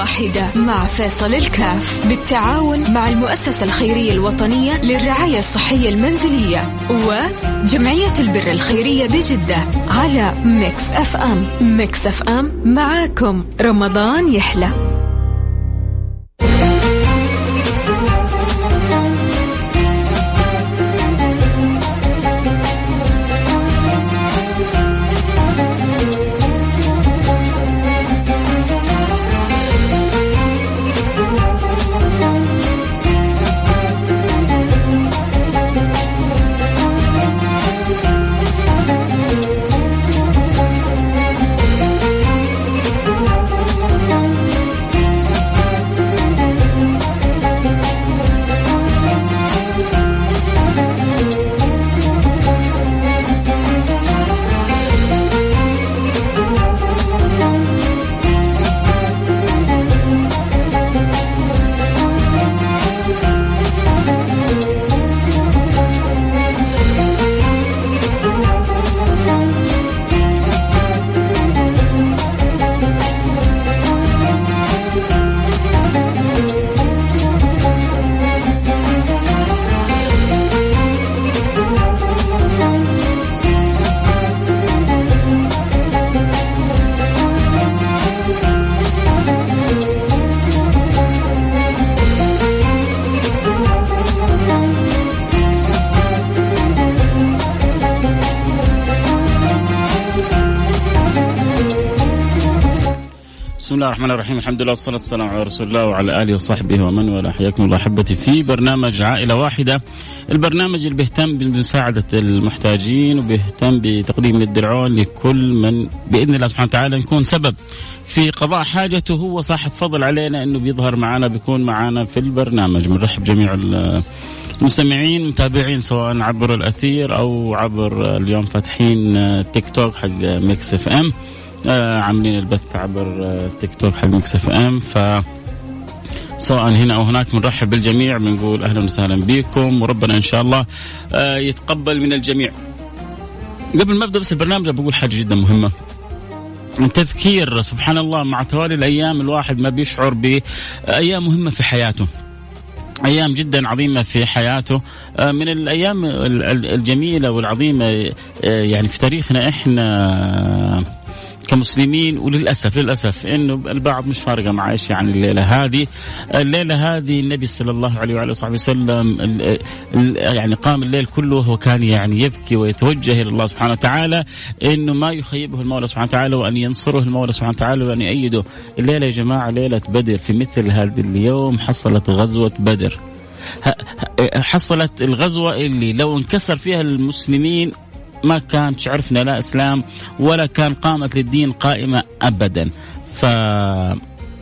واحدة مع فيصل الكاف بالتعاون مع المؤسسة الخيرية الوطنية للرعاية الصحية المنزلية وجمعية البر الخيرية بجدة على Mix FM. Mix FM معاكم. رمضان يحلى. الله الرحمن الرحيم. الحمد لله والصلاة والسلام على رسول الله وعلى آله وصحبه ومن والاه. حياكم الله أحبتي في برنامج عائلة واحدة. البرنامج اللي بيهتم بمساعدة المحتاجين وبيهتم بتقديم يد العون لكل من بإذن الله سبحانه وتعالى نكون سبب في قضاء حاجته. هو صاحب فضل علينا أنه بيظهر معنا بيكون معنا في البرنامج. بنرحب جميع المستمعين متابعين سواء عبر الأثير أو عبر اليوم فاتحين تيك توك حق Mix FM. عاملين البث عبر آه تيك توك حق Mix FM ف سواء هنا أو هناك بنرحب بالجميع بنقول أهلا وسهلا بكم وربنا إن شاء الله آه يتقبل من الجميع. قبل ما أبدأ بس البرنامج بقول حاجة جدا مهمة. تذكير سبحان الله مع توالي الأيام الواحد ما بيشعر بأيام مهمة في حياته. أيام جدا عظيمة في حياته آه، من الأيام الجميلة والعظيمة آه، يعني في تاريخنا إحنا كمسلمين وللأسف للأسف انه البعض مش فارقة مع إيش يعني الليلة هذه. الليلة هذه النبي صلى الله عليه وعلى وصحبه وسلم يعني قام الليل كله وهو كان يعني يبكي ويتوجه إلى الله سبحانه وتعالى إنه ما يخيبه المولى سبحانه وتعالى وأن ينصره المولى سبحانه وتعالى وأن يؤيده الليلة يا جماعة ليلة بدر. في مثل هذا اليوم حصلت غزوة بدر. حصلت الغزوة اللي لو انكسر فيها المسلمين ما كانت عرفنا لا إسلام ولا كان قامت للدين قائمة ابدا. ف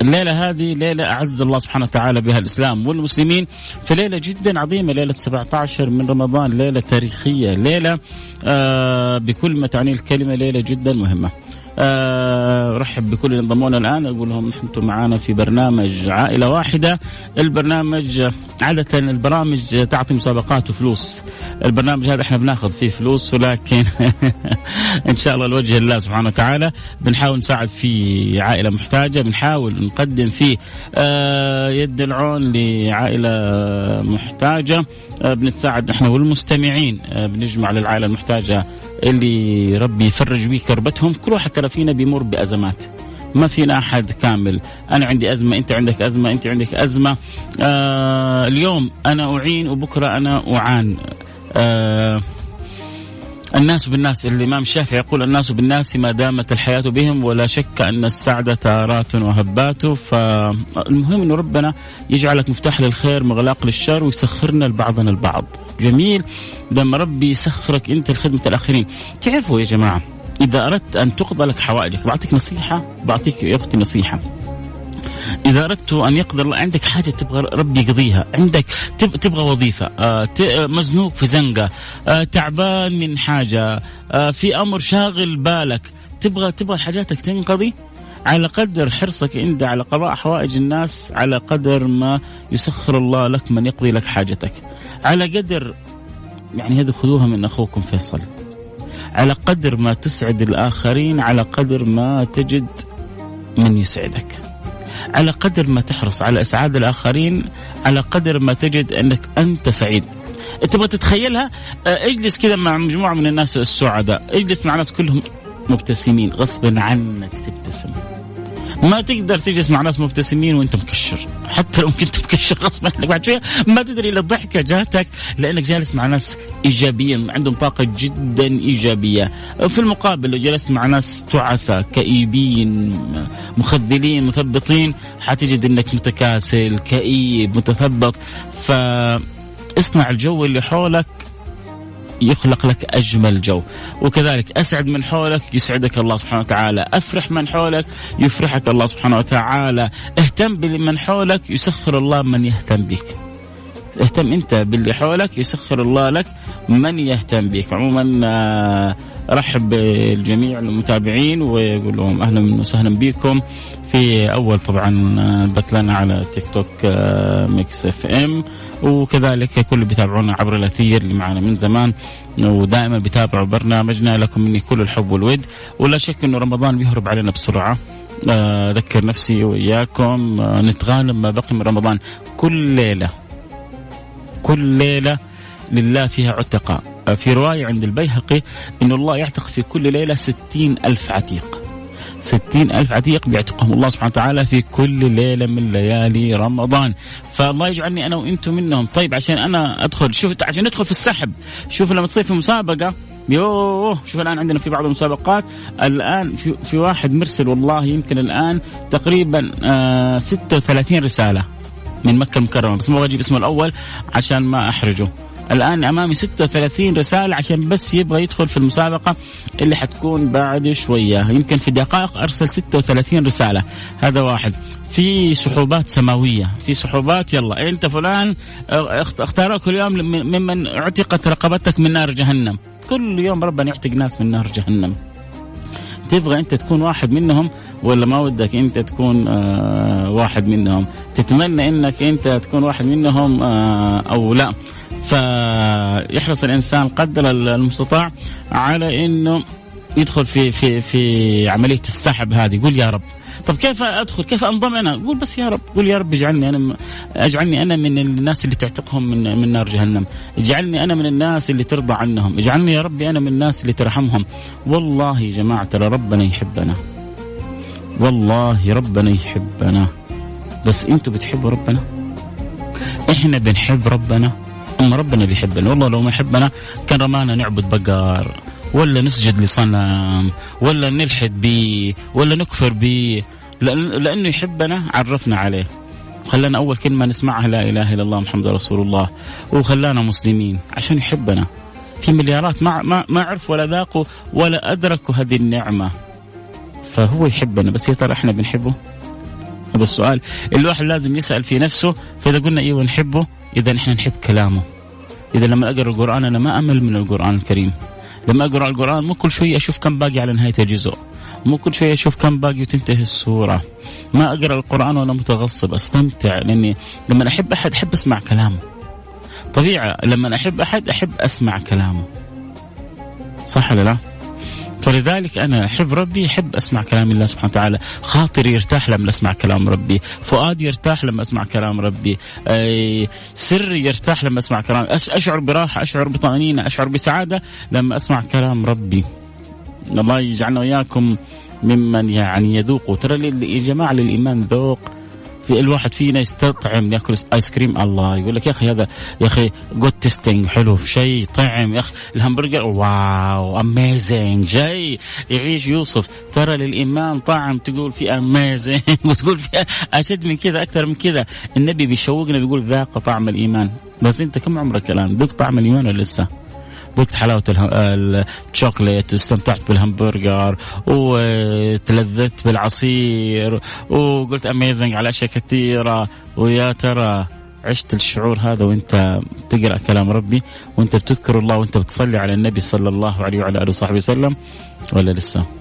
الليلة هذه ليلة أعز الله سبحانه وتعالى بها الإسلام والمسلمين في ليلة جدا عظيمة ليلة 17 من رمضان ليلة تاريخية ليلة آه بكل ما تعنيه الكلمة ليلة جدا مهمة. آه، ارحب بكل اللي انضمونا الآن. أقول لهم أنتم معنا في برنامج عائلة واحدة. البرنامج عادة البرامج تعطي مسابقات وفلوس. البرنامج هذا إحنا بناخذ فيه فلوس ولكن إن شاء الله لوجه الله سبحانه وتعالى بنحاول نساعد في عائلة محتاجة. بنحاول نقدم فيه آه، يد العون لعائلة محتاجة. آه، بنتساعد إحنا والمستمعين. بنجمع للعائلة المحتاجة اللي ربي يفرج بيه كربتهم كل واحد ترى فينا بيمر بأزمات. ما فينا أحد كامل. أنا عندي أزمة أنت عندك أزمة أنت عندك أزمة. آه اليوم أنا أعين وبكرة أنا أعان. آه الناس بالناس الإمام الشافعي يقول الناس بالناس ما دامت الحياة بهم ولا شك أن السعادة تارات وهبات. فالمهم أنه ربنا يجعلك مفتاح للخير مغلاق للشر ويسخرنا لبعضنا البعض. جميل. لما ربي يسخرك أنت لخدمة الآخرين. تعرفوا يا جماعة إذا أردت أن تقضى لك حوائجك بعطيك نصيحة بعطيك يا أختي نصيحة. إذا أردت أن يقدر الله عندك حاجة تبغى ربي يقضيها. عندك تبغى وظيفة. آه، مزنوق في زنقة. آه، تعبان من حاجة. آه، في أمر شاغل بالك. تبغى تبغى حاجاتك تنقضي؟ على قدر حرصك أنت على قضاء حوائج الناس على قدر ما يسخر الله لك من يقضي لك حاجتك. على قدر يعني هذه خذوها من أخوكم فيصل. على قدر ما تسعد الآخرين على قدر ما تجد من يسعدك. على قدر ما تحرص على إسعاد الآخرين على قدر ما تجد أنك أنت سعيد. تبغى تتخيلها؟ آه، اجلس كذا مع مجموعة من الناس السعداء. اجلس مع ناس كلهم مبتسمين. غصبا عنك تبتسم. ما تقدر تجلس مع ناس مبتسمين وانت مكشر. حتى لو كنت مكشر غصبا عنك. بعد شوية ما تدري الا الضحكه جاتك لأنك جالس مع ناس ايجابيين عندهم طاقة جدا إيجابية. في المقابل لو جلست مع ناس تعسى كئيبين مخذلين مثبطين حتجد إنك متكاسل كئيب متثبط. فاصنع الجو اللي حولك يخلق لك أجمل جو. وكذلك أسعد من حولك يسعدك الله سبحانه وتعالى. أفرح من حولك يفرحك الله سبحانه وتعالى. اهتم بمن حولك يسخر الله من يهتم بك. اهتم أنت باللي حولك يسخر الله لك من يهتم بك. عموما آه، رحب بالجميع المتابعين ويقول لهم أهلا وسهلا بكم في أول طبعا آه، بث لنا على تيك توك آه، Mix FM. وكذلك كل بيتابعونا عبر الأثير اللي معنا من زمان ودائما بيتابعوا برنامجنا لكم مني كل الحب والود. ولا شك إنه رمضان بيهرب علينا بسرعة. آه، أذكر نفسي وإياكم آه، نتغانم ما بقي من رمضان. كل ليلة كل ليلة لله فيها عتقاء. في رواية عند البيهقي إن الله يعتق في كل ليلة ستين ألف عتيق. ستين ألف عتيق بيعتقهم الله سبحانه وتعالى في كل ليلة من ليالي رمضان. فالله يجعلني أنا وأنتم منهم. طيب عشان أنا أدخل شوف عشان ندخل في السحب. شوف لما تصير في مسابقة يوه شوف الآن عندنا في بعض المسابقات الآن في, في واحد مرسل والله يمكن الآن تقريبا آه 36 رسالة من مكة المكرمة. بس ما أجيب اسمه الأول عشان ما أحرجه. الآن أمامي 36 رسالة عشان بس يبغى يدخل في المسابقة اللي حتكون بعد شوية. يمكن في دقائق أرسل 36 رسالة. هذا واحد. في سحوبات سماوية. في سحوبات يلا. أنت فلان؟ اختاروك كل يوم ممن اعتقت رقبتك من نار جهنم. كل يوم ربنا يعتق ناس من نار جهنم. تبغى أنت تكون واحد منهم ولا ما ودك أنت تكون آه واحد منهم؟ تتمنى أنك أنت تكون واحد منهم آه أو لا؟ فيحرص الإنسان قدر المستطاع على إنه يدخل في في في عملية السحب هذه. يقول يا رب. طب كيف أدخل؟ كيف أنضم أنا؟ قول بس يا رب. قول يا رب اجعلني أنا اجعلني أنا من الناس اللي تعتقهم من من نار جهنم. اجعلني أنا من الناس اللي ترضى عنهم. اجعلني يا ربي أنا من الناس اللي ترحمهم. والله يا جماعة ترى ربنا يحبنا. والله ربنا يحبنا. بس أنتوا بتحبوا ربنا؟ إحنا بنحب ربنا. اما ربنا بيحبنا. والله لو ما يحبنا كان رمانا نعبد بقر ولا نسجد لصنم ولا نلحد به ولا نكفر به لأنه يحبنا عرفنا عليه. خلانا أول كلمة نسمعها لا إله إلا الله محمد رسول الله. وخلانا مسلمين عشان يحبنا. في مليارات ما ما ما عرفوا ولا ذاقوا ولا أدركوا هذه النعمة. فهو يحبنا بس يا ترى إحنا بنحبه؟ هذا السؤال. الواحد لازم يسأل في نفسه فإذا قلنا إيوه نحبه إذا إحنا نحب كلامه. إذا لما أقرأ القرآن أنا ما أمل من القرآن الكريم. لما أقرأ القرآن مو كل شوية أشوف كم باقي على نهاية الجزء. مو كل شوية أشوف كم باقي وتنتهي السورة. ما أقرأ القرآن وأنا متغصب أستمتع لأني لما أحب أحد أحب أسمع كلامه. طبيعة لما أحب أحد أحب أسمع كلامه. صح ولا لا؟ فلذلك أنا أحب ربي أحب أسمع كلام الله سبحانه وتعالى. خاطري يرتاح لما أسمع كلام ربي. فؤادي يرتاح لما أسمع كلام ربي. سري يرتاح لما أسمع كلام أشعر براحة أشعر بطمأنينة أشعر بسعادة لما أسمع كلام ربي. الله يجعلنا وإياكم ممن يعني يذوقوا ترى يا جماعة للإيمان ذوق. في الواحد فينا يستطعم يأكل ice cream الله يقول لك يا أخي هذا يا أخي good tasting حلو شيء طعم. يا أخي الهمبرجر wow amazing جاي يعيش يوصف ترى للإيمان طعم تقول في amazing وتقول في أشد من كذا أكثر من كذا. النبي بيشوقنا بيقول ذاق طعم الإيمان. بس أنت كم عمرك الآن؟ ذقت طعم الإيمان ولا لسه؟ ذقت حلاوة الشوكليت واستمتعت بالهمبرجر وتلذذت بالعصير وقلت اميزنج على أشياء كثيرة ويا ترى عشت الشعور هذا وأنت تقرأ كلام ربي وأنت بتذكر الله وأنت بتصلي على النبي صلى الله عليه وعلى آله وصحبه وسلم ولا لسه؟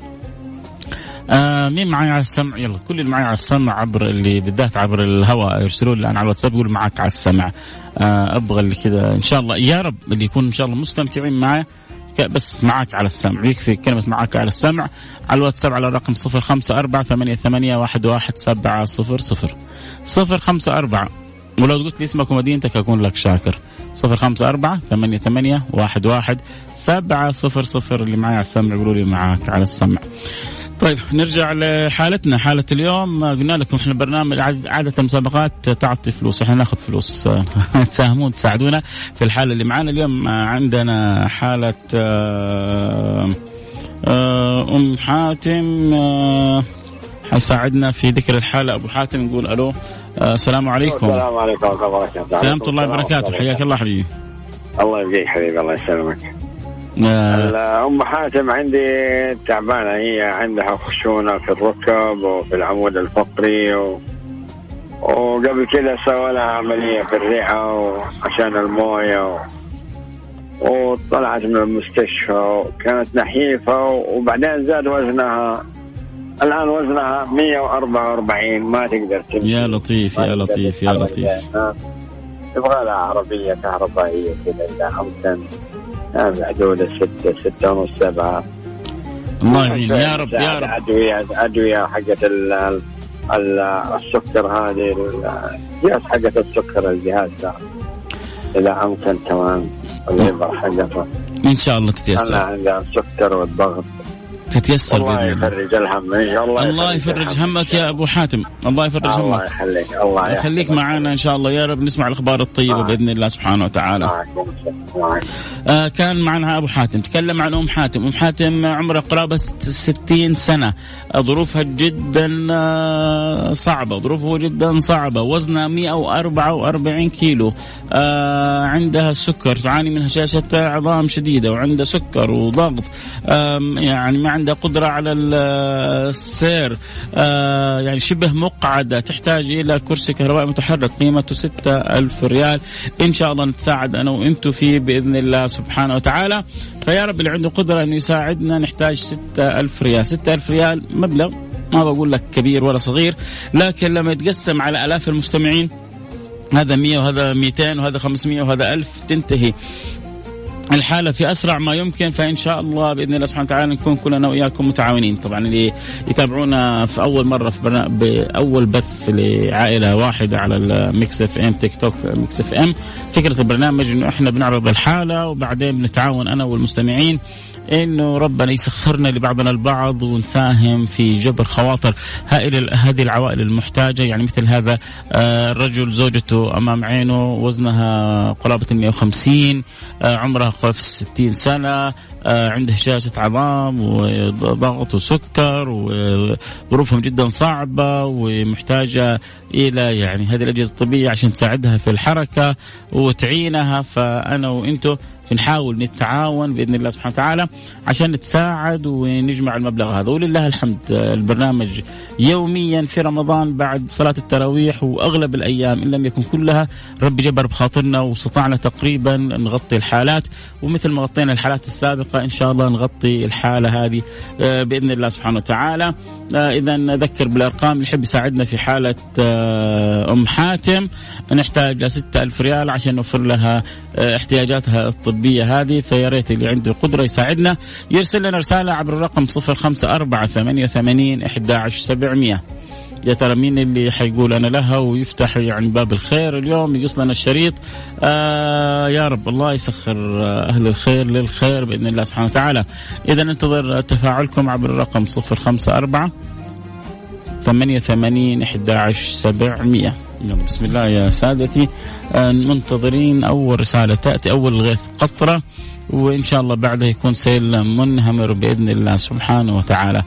آه مين معي على السمع؟ يلا كل اللي معي على السمع عبر اللي بالذات عبر الهواء يرسلوا لي الان على الواتساب يقول معك على السمع. آه أبغى اللي كذا إن شاء الله يا رب اللي يكون إن شاء الله مستمتعين معي بس معك على السمع يكفي كلمة معك على السمع. على الواتساب على الرقم صفر خمسة أربعة ثمانية, ثمانية واحد, واحد سبعة صفر صفر. صفر خمسة أربعة. ولو قلت لي اسمك ومدينتك أكون لك شاكر. صفر خمسة أربعة ثمانية, ثمانية واحد, واحد سبعة صفر صفر. اللي معي على السمع يقولوا لي معك على السمع. طيب نرجع لحالتنا حالة اليوم. قلنا لكم إحنا برنامج عادة المسابقات تعطي فلوس إحنا ناخذ فلوس. تساهمون تساعدونا في الحالة اللي معنا اليوم عندنا حالة آه، آه، أم حاتم آه، حيساعدنا في ذكر الحالة. أبو حاتم نقول ألو. السلام عليكم. السلام عليكم ورحمة الله وبركاته. سلامة الله وبركاته. حياك الله حبيبي. الله يبقيك حبيبي الله يسلمك. آه. ام حاتم عندي تعبانة هي عندها خشونة في الركب وفي العمود الفقري و... وقبل كذا سوى لها عملية في الرئة وعشان الموية و... وطلعت من المستشفى وكانت نحيفة وبعدين زاد وزنها الآن وزنها 144 ما تقدر تمشي. يا لطيف يا لطيف يا لطيف. آه. يبغى لها عربية كهربائية كذا حدود ستة ستة ونص سبعة. الله يعين يا رب يا رب. ادويه ادويه حقت ال السكر هذه الجهاز حقت السكر الجهاز ده. إذا أمكن كمان الله حقته. إن شاء الله تتيسر. أنا عندي السكر والضغط. تتيسر الله يفرج الهم إن شاء الله الله يفرج همك يا أبو حاتم. الله يفرج همك. الله يخليك الله يخليك. معنا إن شاء الله. يا رب نسمع الأخبار الطيبة آه. بإذن الله سبحانه وتعالى. آه كان معنا أبو حاتم. تكلم عن أم حاتم. أم حاتم عمرها قرابة 60 سنة. ظروفها جدا آه، صعبة. ظروفه جدا صعبة. وزنها 144 كيلو. آه عندها سكر. تعاني من هشاشه عظام شديدة وعندها سكر وضغط. آه يعني ما عندها قدرة على السير. آه يعني شبه مقعدة. تحتاج إلى كرسي كهربائي متحرك. قيمته ستة ألف ريال. إن شاء الله نتساعد أنا وإنتم فيه بإذن الله سبحانه وتعالى. فيا رب اللي عنده قدرة أنه يساعدنا نحتاج ستة ألف ريال. ستة ألف ريال مبلغ ما بقول لك كبير ولا صغير لكن لما يتقسم على آلاف المستمعين هذا 100 وهذا 200 وهذا 500 وهذا 1000 تنتهي. الحالة في أسرع ما يمكن فإن شاء الله بإذن الله سبحانه وتعالى نكون كلنا وإياكم متعاونين. طبعا اللي يتابعونا في أول مرة في برنا... بأول بث لعائلة واحدة على ال Mix FM TikTok Mix FM فكرة البرنامج إنه إحنا بنعرض الحالة وبعدين بنتعاون أنا والمستمعين. إنه ربنا يسخرنا لبعضنا البعض ونساهم في جبر خواطر هذه العوائل المحتاجة. يعني مثل هذا آه، الرجل زوجته أمام عينه وزنها قرابه 150 آه، عمرها في 60 سنة آه، عنده هشاشة عظام وضغط وسكر وظروفهم جدا صعبة ومحتاجة إلى يعني هذه الأجهزة الطبية عشان تساعدها في الحركة وتعينها. فأنا وأنتم بنحاول نتعاون بإذن الله سبحانه وتعالى عشان نتساعد ونجمع المبلغ هذا. ولله الحمد البرنامج يوميا في رمضان بعد صلاة التراويح وأغلب الأيام إن لم يكن كلها ربي جبر بخاطرنا واستطعنا تقريبا نغطي الحالات ومثل ما غطينا الحالات السابقة إن شاء الله نغطي الحالة هذه آه، بإذن الله سبحانه وتعالى. آه، اذا نذكر بالأرقام اللي يحب يساعدنا في حالة آه، أم حاتم. نحتاج ل 6000 ريال عشان نوفر لها احتياجاتها الطبية هذه فيا ريت اللي عنده قدرة يساعدنا. يرسل لنا رسالة عبر الرقم 054 88 11700 يا ترى مين اللي حيقول أنا لها ويفتح يعني باب الخير اليوم؟ يقص لنا الشريط. آه يا رب الله يسخر أهل الخير للخير بإذن الله سبحانه وتعالى. إذا ننتظر تفاعلكم عبر الرقم 054 88 11700 يلا بسم الله يا سادتي. آه، منتظرين أول رسالة تأتي أول غيث قطرة وإن شاء الله بعدها يكون سيل منهمر بإذن الله سبحانه وتعالى.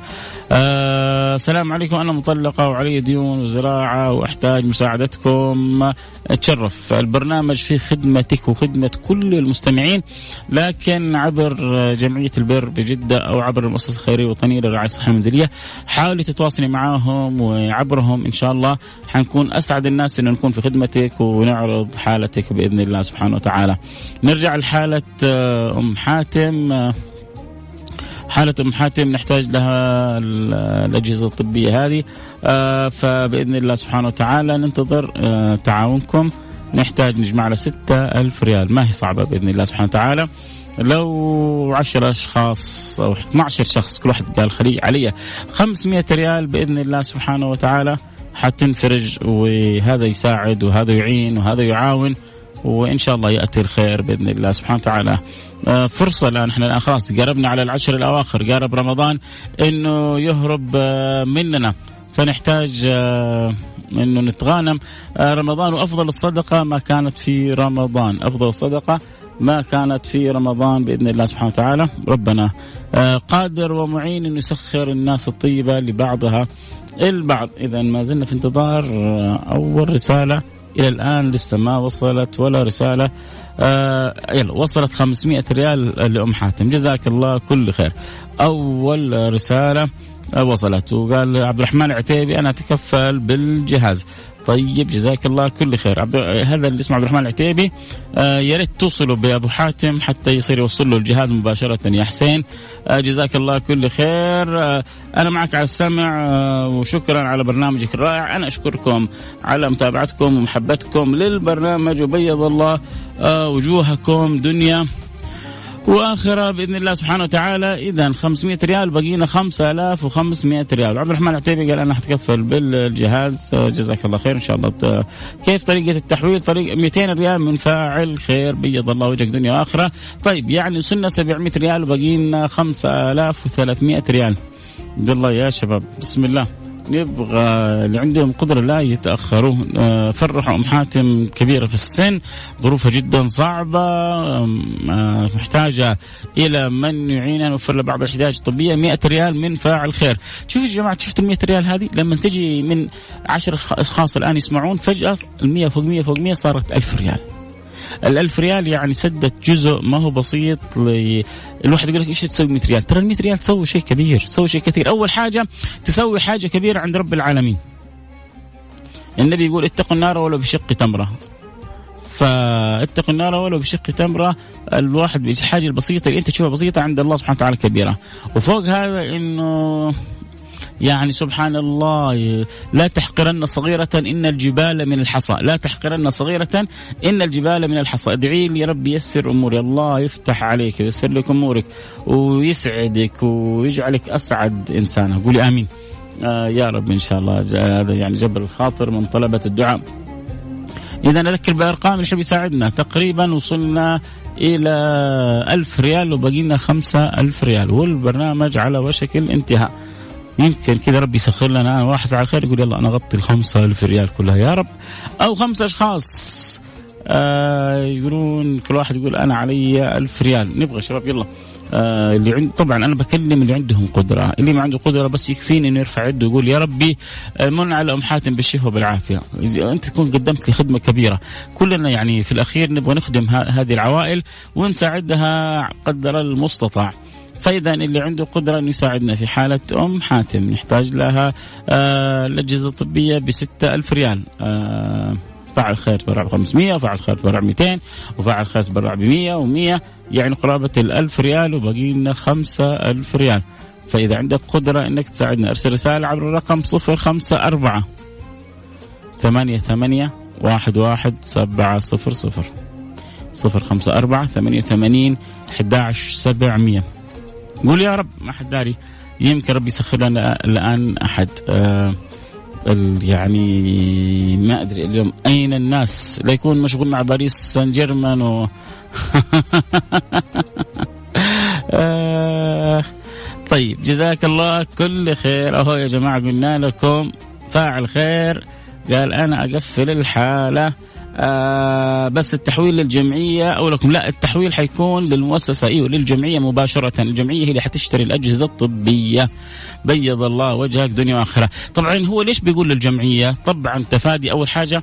آه السلام عليكم. أنا مطلقة وعلي ديون وزراعة وأحتاج مساعدتكم. أتشرف البرنامج في خدمتك وخدمة كل المستمعين لكن عبر جمعية البر بجدة أو عبر المؤسسة الخيرية الوطنية للرعاية الصحية المنزلية حاولي تتواصلي معاهم وعبرهم. إن شاء الله حنكون أسعد الناس إنه نكون في خدمتك ونعرض حالتك بإذن الله سبحانه وتعالى. نرجع لحالة آه، أم حاتم. حالة أم حاتم نحتاج لها الأجهزة الطبية هذه. آه، فبإذن الله سبحانه وتعالى ننتظر آه، تعاونكم. نحتاج نجمع لها ستة ألف ريال. ما هي صعبة بإذن الله سبحانه وتعالى. لو 10 أشخاص أو 12 شخص كل واحد قال خلي علي 500 ريال بإذن الله سبحانه وتعالى. حتنفرج وهذا يساعد وهذا يعين وهذا يعاون وإن شاء الله يأتي الخير بإذن الله سبحانه وتعالى. آه، فرصة الآن إحنا الآن خلاص قربنا على العشر الأواخر قارب رمضان إنه يهرب آه، مننا. فنحتاج آه، إنه نتغانم. رمضان وافضل الصدقة ما كانت في رمضان. أفضل الصدقة ما كانت في رمضان بإذن الله سبحانه وتعالى. ربنا قادر ومعين انه يسخر الناس الطيبة لبعضها. البعض إذا ما زلنا في انتظار أول رسالة إلى الآن لسه ما وصلت ولا رسالة آه يلا وصلت 500 ريال لأم حاتم. جزاك الله كل خير. أول رسالة وصلت وقال عبد الرحمن عتيبي أنا أتكفل بالجهاز. طيب جزاك الله كل خير. عبد هذا اللي اسمه عبد الرحمن العتيبي. آه يا ريت توصلوا بأبو حاتم حتى يصير يوصل له الجهاز مباشرة يا حسين. آه جزاك الله كل خير. آه أنا معك على السمع آه وشكرا على برنامجك الرائع. أنا أشكركم على متابعتكم ومحبتكم للبرنامج وبيض الله آه وجوهكم دنيا وآخرة بإذن الله سبحانه وتعالى اذا 500 ريال بقينا 5500 ريال. عبد الرحمن العتيبي قال أنا حتكفل بالجهاز جزاك الله خير إن شاء الله. كيف طريقة التحويل؟ طريقه 200 ريال من فاعل خير بيض الله وجهك دنيا وآخرة. طيب يعني وصلنا 700 ريال وبقينا 5300 ريال. الله يا شباب بسم الله. نبغى اللي عندهم قدرة لا يتأخروا آه، فرحوا أم حاتم كبيرة في السن. ظروفها جدا صعبة. آه، محتاجة إلى من يعينها نوفر لها بعض الاحتياجات الطبية. 100 ريال من فاعل خير. شوفوا يا جماعة شفتوا ال 100 ريال هذه؟ لما تجي من 10 أشخاص الآن يسمعون فجأة ال 100 فوق 100 فوق 100 صارت 1000 ريال. الألف ريال يعني سدت جزء ما هو بسيط ل... الواحد يقول لك إيش تسوي 100 ريال؟ ترى ال 100 ريال تسوي شيء كبير تسوي شيء كثير. أول حاجة تسوي حاجة كبيرة عند رب العالمين. النبي يقول اتقوا النار ولو بشق تمرة. فاتقوا النار ولو بشق تمرة الواحد بالحاجة البسيطه اللي أنت تشوفها بسيطة عند الله سبحانه وتعالى كبيرة. وفوق هذا إنه يعني سبحان الله لا تحقرن صغيرة إن الجبال من الحصى لا تحقرن صغيرة إن الجبال من الحصى. ادعي لي ربي يسر أموري الله يفتح عليك ويسر لك أمورك ويسعدك ويجعلك أسعد إنسان قولي آمين. آه يا رب إن شاء الله هذا يعني جبل الخاطر من طلبة الدعاء. إذا نذكر بأرقام اللي يساعدنا. تقريبا وصلنا إلى ألف ريال وبقينا خمسة ألف ريال. والبرنامج على وشك الانتهاء. يمكن كذا ربي يسخر لنا. واحد على خير يقول يلا أنا أغطي الخمسة ألف ريال كلها. يا رب. أو خمسة أشخاص. آه يقولون كل واحد يقول أنا علي ألف ريال. نبغى شباب يلا. آه اللي عند طبعا أنا بكلم اللي عندهم قدرة. اللي ما عنده قدرة بس يكفيني إنه يرفع يده ويقول يا ربي آه، من على أم حاتم بالشفاء وبالعافيه أنت تكون قدمت لي خدمة كبيرة. كلنا يعني في الأخير نبغى نخدم هذه العوائل ونساعدها قدر المستطاع. فإذا اللي عنده قدرة انه يساعدنا في حالة أم حاتم نحتاج لها آه الأجهزة الطبية ب ألف ريال. آه فاعل خير تبرع ب 500 وفاعل خير تبرع ب 200 وفاعل خير تبرع ب 100 و100 يعني قرابة ال 1000 ريال وباقي لنا 5000 ريال. فإذا عندك قدرة إنك تساعدنا أرسل رسالة عبر الرقم 054 ثمانية ثمانية واحد واحد سبعة صفر صفر. صفر خمسة أربعة ثمانية وثمانين أحد عشر سبعمية. قول يا رب ما حد داري. يمكن ربي يسخر لنا الآن أحد. آه يعني ما أدري اليوم أين الناس؟ لا يكون مشغول مع باريس سان جيرمان و آه طيب جزاك الله كل خير. أهو يا جماعة قلنا لكم فاعل خير. قال أنا أقفل الحالة. آه بس التحويل للجمعية أو لكم. لا التحويل حيكون للمؤسسة. إيوه للجمعية مباشرة. الجمعية هي اللي حتشتري الأجهزة الطبية. بيض الله وجهك دنيا وآخرة. طبعا هو ليش بيقول للجمعية؟ طبعا تفادي أول حاجة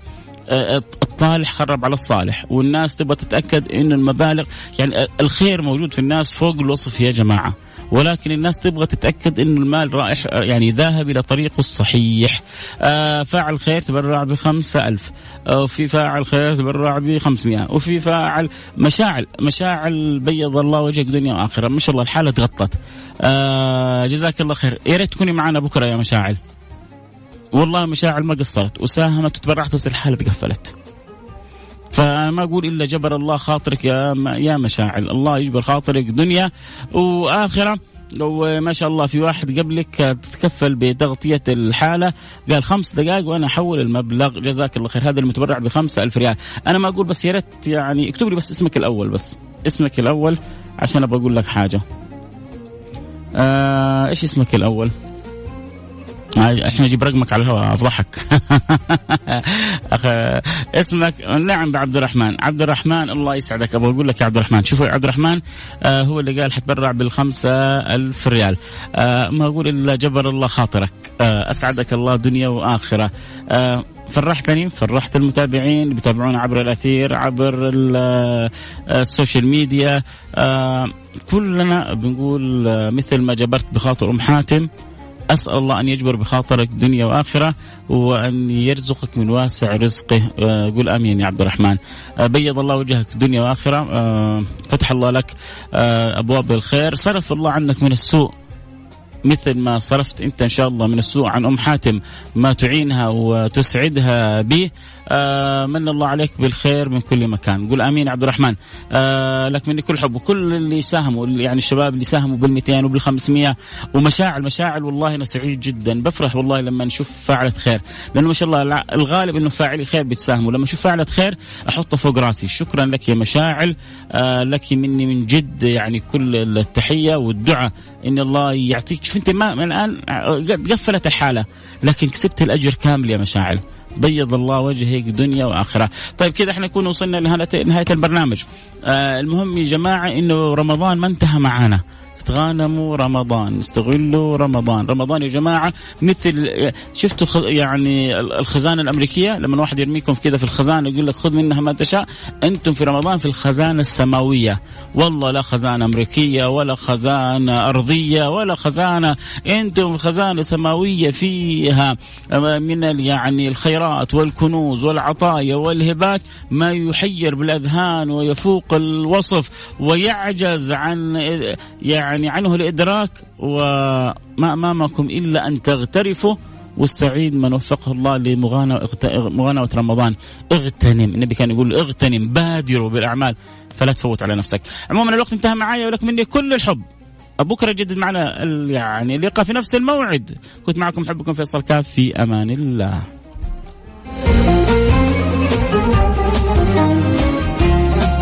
آه، الطالح خرب على الصالح والناس تبغى تتأكد ان المبالغ يعني الخير موجود في الناس فوق الوصف يا جماعة. ولكن الناس تبغى تتأكد انه المال رائح يعني ذاهب إلى طريقه الصحيح. آه فاعل خير تبرع بخمسة ألف. وفي فاعل خير تبرع ب 500 وفي فاعل مشاعل مشاعل بيض الله وجهك دنيا وآخرة. ما شاء الله الحالة تغطت. آه جزاك الله خير. يا ريت تكوني معنا بكرة يا مشاعل. والله مشاعل ما قصرت. وساهمت وتبرعت بس الحالة تقفلت. فانا ما أقول إلا جبر الله خاطرك يا يا مشاعل. الله يجبر خاطرك دنيا وآخرة. لو ما شاء الله في واحد قبلك تتكفل بتغطية الحالة. قال خمس دقائق وأنا أحول المبلغ. جزاك الله خير. هذا المتبرع بخمسة ألف ريال. أنا ما أقول بس يا ريت يعني اكتب لي بس اسمك الأول بس. اسمك الأول عشان أبغى أقول لك حاجة. آه إيش اسمك الأول؟ إحنا نجيب رقمك على الهواء أفضحك. أخ... اسمك نعم عبد الرحمن. عبد الرحمن الله يسعدك. أبغى أقول لك يا عبد الرحمن. شوفوا عبد الرحمن آه هو اللي قال حتبرع بالخمسة ألف ريال. آه ما أقول إلا جبر الله خاطرك. آه أسعدك الله دنيا وآخرة. آه فرحتني فرحت المتابعين اللي بيتابعونا عبر الأثير عبر آه، ال social media. آه كلنا بنقول آه، مثل ما جبرت بخاطر أم حاتم أسأل الله أن يجبر بخاطرك دنيا وآخرة وأن يرزقك من واسع رزقه. آه، قول آمين يا عبد الرحمن. آه، بيض الله وجهك دنيا وآخرة. آه، فتح الله لك أبواب الخير. صرف الله عنك من السوء مثل ما صرفت أنت إن شاء الله من السوء عن أم حاتم ما تعينها وتسعدها به. آه من الله عليك بالخير من كل مكان. قول آمين عبد الرحمن. آه لك مني كل حب. وكل اللي ساهموا يعني الشباب اللي ساهموا بال 200 وبال 500 ومشاعل مشاعل والله أنا سعيد جدا. بفرح والله لما نشوف فاعلة خير. لأنه ما شاء الله الغالب إنه فاعلي خير بيتساهموا لما أشوف فاعلة خير أحطه فوق راسي. شكرا لك يا مشاعل. آه لك مني من جد يعني كل التحية والدعاء. إن الله يعطيك. شوف أنت ما الآن قفلت الحالة لكن كسبت الأجر كامل يا مشاعل. بيض الله وجهك دنيا واخره. طيب كذا إحنا نكون وصلنا لنهايه البرنامج. آه المهم يا جماعة إنه رمضان ما انتهى معانا. تغانموا رمضان استغلوا رمضان. رمضان يا جماعة مثل شفتوا يعني الخزانة الأمريكية؟ لما واحد يرميكم كذا في الخزانة يقول لك خذ منها ما تشاء أنتم في رمضان في الخزانة السماوية. والله لا خزانة أمريكية ولا خزانة أرضية ولا خزانة أنتم في خزانة سماوية فيها من يعني الخيرات والكنوز والعطايا والهبات. ما يحير بالأذهان ويفوق الوصف ويعجز عن يعني يعني عنه الإدراك وما أمامكم إلا أن تغترفوا والسعيد من وفقه الله لمغانمة رمضان. اغتنم النبي كان يقول اغتنم بادروا بالأعمال فلا تفوت على نفسك. عموما الوقت انتهى معي ولك مني كل الحب. بكره جدد معنا يعني اللقاء في نفس الموعد. كنت معكم حبكم فيصل كاف في أمان الله.